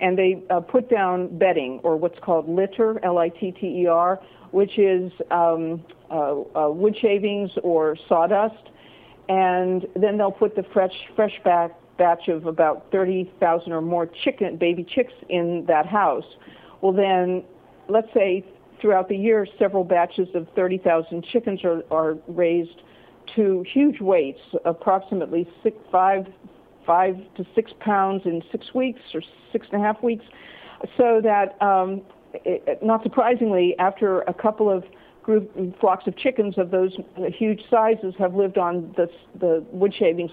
and they uh, put down bedding or what's called litter, L-I-T-T-E-R, which is um, uh, uh, wood shavings or sawdust, and then they'll put the fresh, fresh back batch of about 30,000 or more chicken, baby chicks in that house, well then, let's say throughout the year, several batches of 30,000 chickens are, are raised to huge weights, approximately six, five, five to six pounds in six weeks or six and a half weeks, so that, um, it, not surprisingly, after a couple of group flocks of chickens of those huge sizes have lived on the, the wood shavings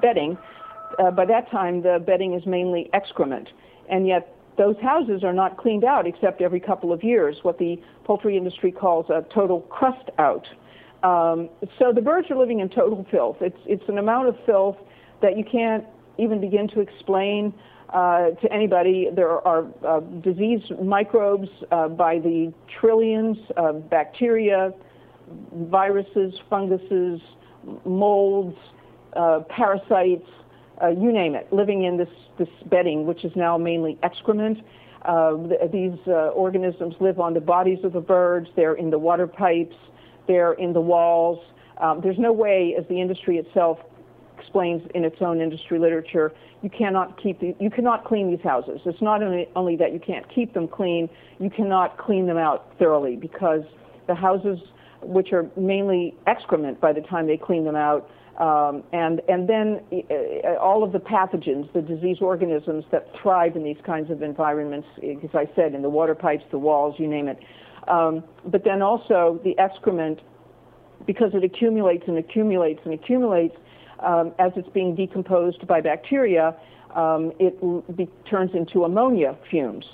bedding, uh, by that time the bedding is mainly excrement, and yet those houses are not cleaned out except every couple of years, what the poultry industry calls a total crust out. Um, so the birds are living in total filth. It's, it's an amount of filth that you can't even begin to explain uh, to anybody. There are uh, disease microbes uh, by the trillions, bacteria, viruses, funguses, molds, uh, parasites, uh, you name it, living in this, this bedding, which is now mainly excrement. Th- these organisms live on the bodies of the birds, they're in the water pipes, they're in the walls. Um, there's no way, as the industry itself explains in its own industry literature, you cannot keep the, you cannot clean these houses. It's not only, only that you can't keep them clean, you cannot clean them out thoroughly because the houses, which are mainly excrement by the time they clean them out, um, and and then uh, all of the pathogens, the disease organisms that thrive in these kinds of environments, as I said, in the water pipes, the walls, you name it. Um, but then also the excrement, because it accumulates and accumulates and accumulates um, as it's being decomposed by bacteria, um, it be, turns into ammonia fumes.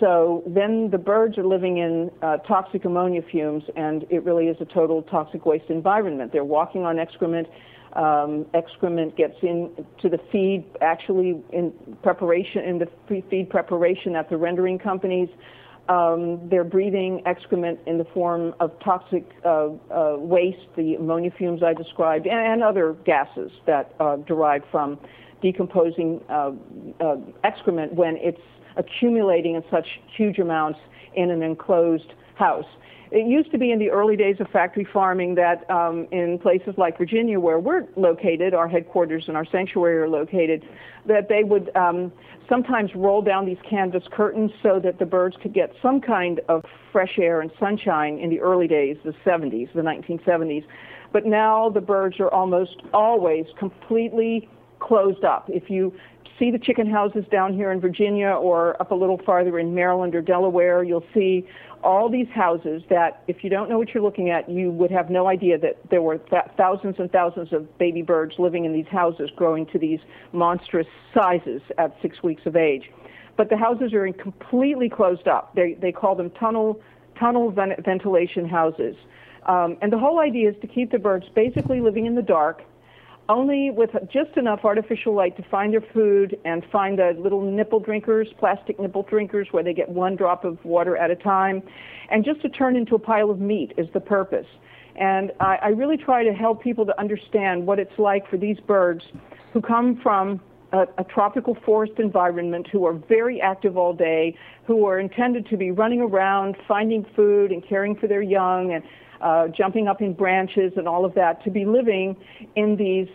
So then the birds are living in uh, toxic ammonia fumes, and it really is a total toxic waste environment. They're walking on excrement um, excrement gets into the feed actually in preparation in the feed preparation at the rendering companies. Um, they're breathing excrement in the form of toxic uh, uh, waste, the ammonia fumes I described, and, and other gases that uh, derive from decomposing uh, uh, excrement when it's accumulating in such huge amounts in an enclosed house. It used to be in the early days of factory farming that um, in places like Virginia, where we're located, our headquarters and our sanctuary are located, that they would um, sometimes roll down these canvas curtains so that the birds could get some kind of fresh air and sunshine in the early days, the 70s, the 1970s. But now the birds are almost always completely closed up. If you see the chicken houses down here in Virginia or up a little farther in Maryland or Delaware, you'll see all these houses that, if you don't know what you're looking at, you would have no idea that there were th- thousands and thousands of baby birds living in these houses, growing to these monstrous sizes at six weeks of age. But the houses are in completely closed up. They they call them tunnel tunnel ventilation houses. Um, and the whole idea is to keep the birds basically living in the dark only with just enough artificial light to find their food and find the little nipple drinkers, plastic nipple drinkers, where they get one drop of water at a time, and just to turn into a pile of meat is the purpose. And I, I really try to help people to understand what it's like for these birds who come from a, a, tropical forest environment who are very active all day, who are intended to be running around, finding food and caring for their young and uh, jumping up in branches and all of that, to be living in these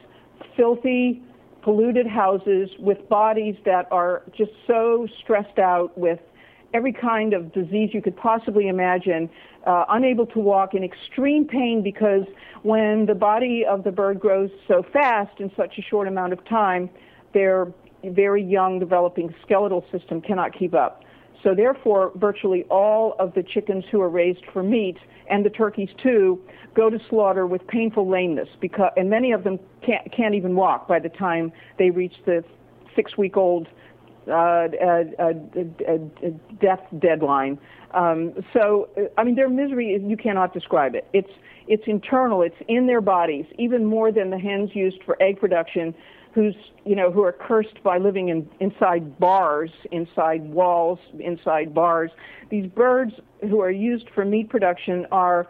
filthy, polluted houses with bodies that are just so stressed out with every kind of disease you could possibly imagine, uh, unable to walk, in extreme pain because when the body of the bird grows so fast in such a short amount of time, their very young developing skeletal system cannot keep up. So therefore, virtually all of the chickens who are raised for meat, and the turkeys too, go to slaughter with painful lameness, because, and many of them can't, can't even walk by the time they reach the six-week-old uh, uh, uh, death deadline. Um, so, I mean, their misery is, you cannot describe it. It's it's internal. It's in their bodies, even more than the hens used for egg production, who's you know who are cursed by living in inside bars, inside walls, inside bars. These birds who are used for meat production are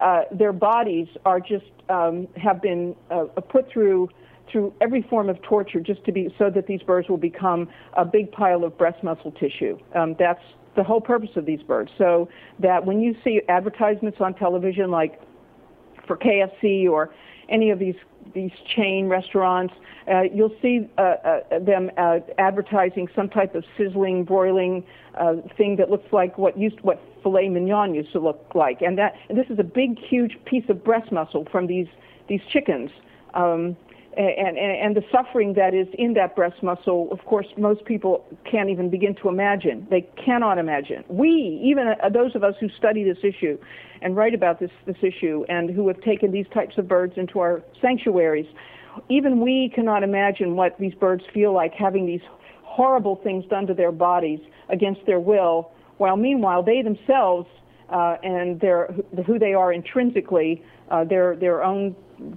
uh, their bodies are just um, have been uh, put through through every form of torture just to be so that these birds will become a big pile of breast muscle tissue. Um, that's the whole purpose of these birds. So that when you see advertisements on television like for KFC or any of these these chain restaurants, uh, you'll see uh, uh, them uh, advertising some type of sizzling, broiling uh, thing that looks like what used what filet mignon used to look like, and that and this is a big, huge piece of breast muscle from these these chickens. Um, and, and, and the suffering that is in that breast muscle, of course, most people can't even begin to imagine. They cannot imagine. We, even uh, those of us who study this issue and write about this, this issue and who have taken these types of birds into our sanctuaries, even we cannot imagine what these birds feel like having these horrible things done to their bodies against their will, while meanwhile they themselves uh, and their, who they are intrinsically, uh, their, their own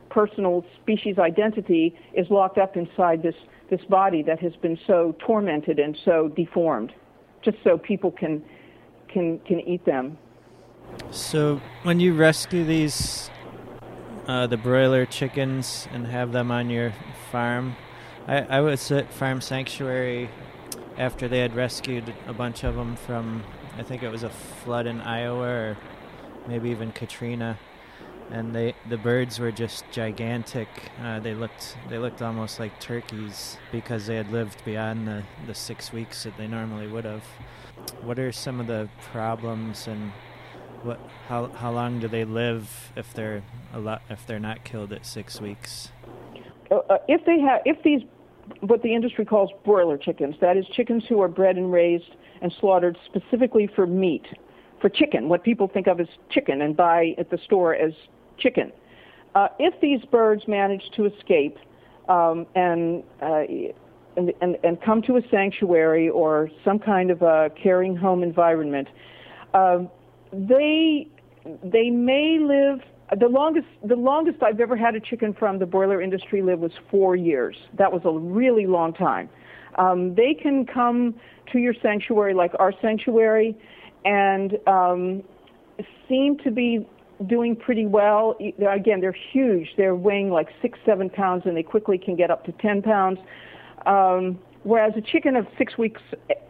personal species identity is locked up inside this, this body that has been so tormented and so deformed, just so people can, can, can eat them. So when you rescue these, uh, the broiler chickens and have them on your farm, I, I was at Farm Sanctuary after they had rescued a bunch of them from, I think it was a flood in Iowa or maybe even Katrina and they the birds were just gigantic. Uh, they looked they looked almost like turkeys because they had lived beyond the, the six weeks that they normally would have. What are some of the problems and what how how long do they live if they're a lot if they're not killed at six weeks? Uh, uh, if they have if these what the industry calls broiler chickens, that is chickens who are bred and raised and slaughtered specifically for meat for chicken, what people think of as chicken and buy at the store as chicken. Uh, if these birds manage to escape um, and, uh, and, and, and, come to a sanctuary or some kind of a caring home environment, uh, they they may live. The longest the longest I've ever had a chicken from the broiler industry live was four years. That was a really long time. Um, they can come to your sanctuary like our sanctuary and um, seem to be doing pretty well. Again, they're huge. They're weighing like six, seven pounds, and they quickly can get up to 10 pounds. Um, whereas a chicken of six weeks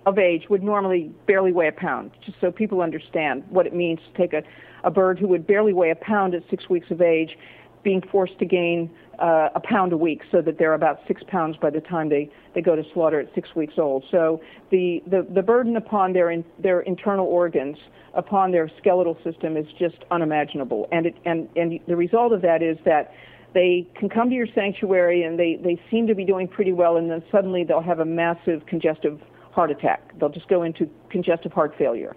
of age would normally barely weigh a pound, just so people understand what it means to take a, a bird who would barely weigh a pound at six weeks of age being forced to gain uh, a pound a week so that they're about six pounds by the time they, they go to slaughter at six weeks old. So the, the, the burden upon their, in, their internal organs, upon their skeletal system is just unimaginable. And, it, and, and the result of that is that they can come to your sanctuary and they, they seem to be doing pretty well, and then suddenly they'll have a massive congestive heart attack. They'll just go into congestive heart failure.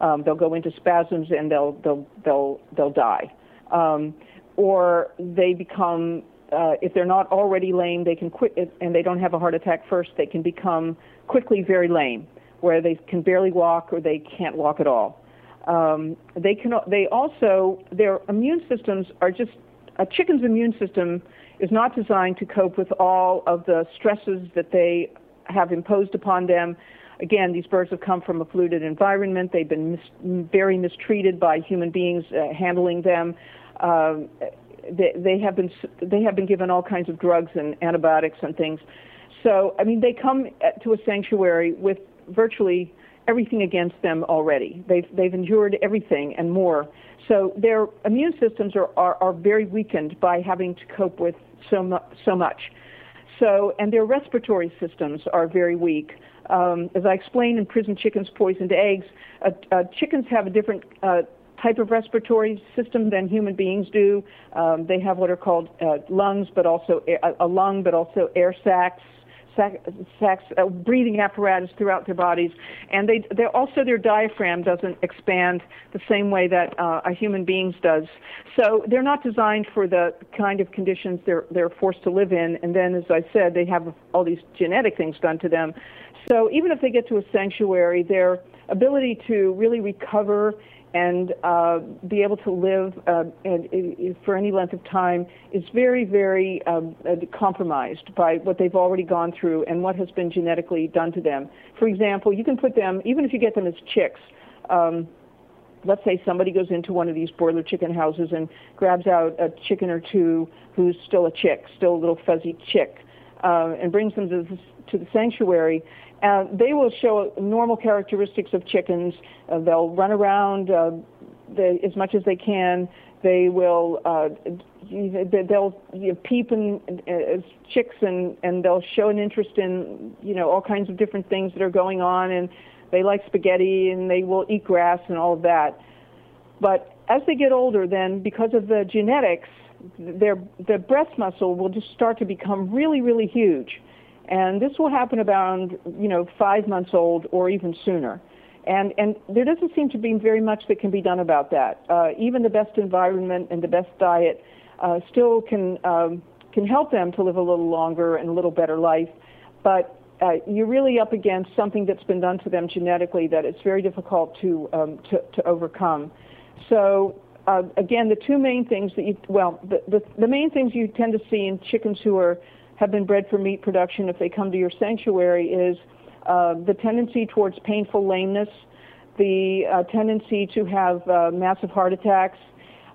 Um, they'll go into spasms and they'll, they'll, they'll, they'll die. Um, or they become uh, if they're not already lame, they can quit, and they don't have a heart attack first, they can become quickly very lame, where they can barely walk or they can't walk at all. Um, they can. They also their immune systems are just a chicken's immune system is not designed to cope with all of the stresses that they have imposed upon them. Again, these birds have come from a polluted environment. They've been mis- very mistreated by human beings uh, handling them. Um, they, have been they have been given all kinds of drugs and antibiotics and things. So I mean, they come to a sanctuary with virtually everything against them already. They've they've endured everything and more. So their immune systems are, are, are very weakened by having to cope with so mu- so much. So and their respiratory systems are very weak. Um, as I explained in Prisoned Chickens Poisoned Eggs, uh, uh, chickens have a different uh, type of respiratory system than human beings do. Um, they have what are called uh, lungs, but also a lung, but also air sacs, sac, sacs, uh, breathing apparatus throughout their bodies, and they they also their diaphragm doesn't expand the same way that uh, a human being's does. So they're not designed for the kind of conditions they're they're forced to live in. And then, as I said, they have all these genetic things done to them. So even if they get to a sanctuary, their ability to really recover and uh, be able to live uh, and, and for any length of time is very, very um, uh, compromised by what they've already gone through and what has been genetically done to them. For example, you can put them, even if you get them as chicks, um, let's say somebody goes into one of these broiler chicken houses and grabs out a chicken or two who's still a chick, still a little fuzzy chick, uh, and brings them to the, to the sanctuary uh, they will show normal characteristics of chickens. Uh, they'll run around uh, they, as much as they can. They will uh, they'll you know, peep and uh, as chicks and and they'll show an interest in you know all kinds of different things that are going on and they like spaghetti and they will eat grass and all of that. But as they get older, then because of the genetics, their their breast muscle will just start to become really really huge and this will happen around, you know, five months old or even sooner. And, and there doesn't seem to be very much that can be done about that. Uh, even the best environment and the best diet uh, still can, um, can help them to live a little longer and a little better life. But uh, you're really up against something that's been done to them genetically that it's very difficult to, um, to, to overcome. So uh, again, the two main things that you, well, the, the, the main things you tend to see in chickens who are have been bred for meat production, if they come to your sanctuary, is uh, the tendency towards painful lameness, the uh, tendency to have uh, massive heart attacks,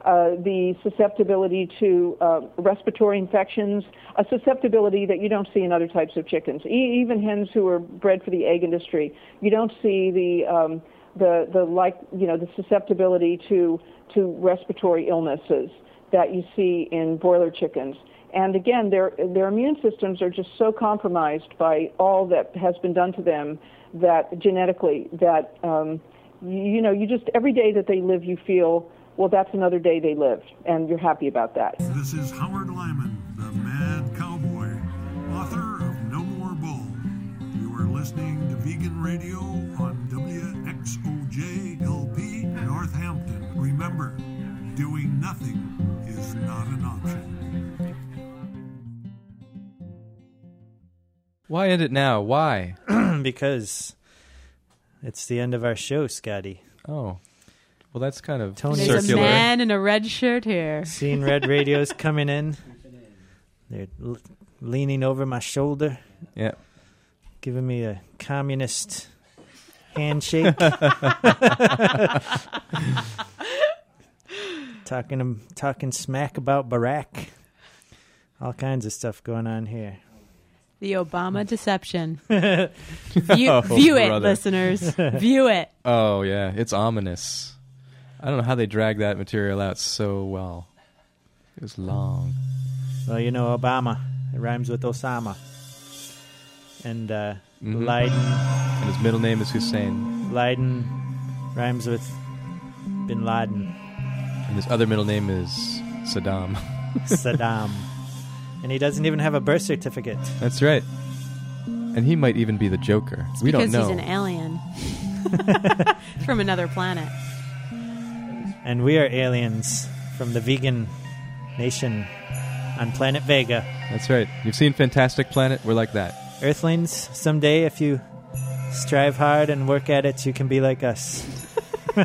uh, the susceptibility to uh, respiratory infections, a susceptibility that you don't see in other types of chickens. E- even hens who are bred for the egg industry, you don't see the um, the the like you know the susceptibility to to respiratory illnesses that you see in broiler chickens. And again, their their immune systems are just so compromised by all that has been done to them that genetically that um, you, know you just every day that they live you feel well that's another day they lived and you're happy about that. This is Howard Lyman, the Mad Cowboy, author of No More Bull. You are listening to Vegan Radio on WXOJ LP Northampton. Remember, doing nothing is not an option. Why end it now? Why? because it's the end of our show, Scotty. Oh, well, that's kind of Tony- There's circular. a man in a red shirt here. Seeing Red Radio's coming in. They're l- leaning over my shoulder, Yeah. giving me a communist handshake. talking talking smack about Barack. All kinds of stuff going on here. The Obama deception. View, Oh, view it, listeners. View it. Oh yeah, it's ominous. I don't know how they drag that material out so well. It was long. Well, you know Obama. It rhymes with Osama. And uh, Mhm. Biden, And his middle name is Hussein. Biden rhymes with Bin Laden, And his other middle name is Saddam. Saddam. And he doesn't even have a birth certificate. That's right. And he might even be the Joker. It's we don't know. Because he's an alien from another planet. And we are aliens from the vegan nation on planet Vega. That's right. You've seen Fantastic Planet? We're like that. Earthlings, someday, if you strive hard and work at it, you can be like us.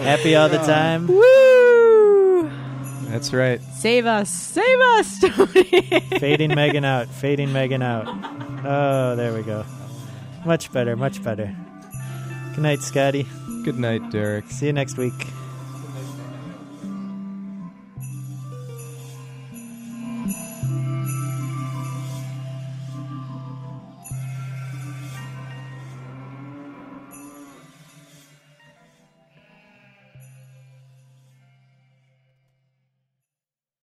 Happy all the time. Woo! That's right. Save us. Save us, Tony. Fading Megan out. Fading Megan out. Oh, there we go. Much better, much better. Good night, Scotty. Good night, Derek. See you next week.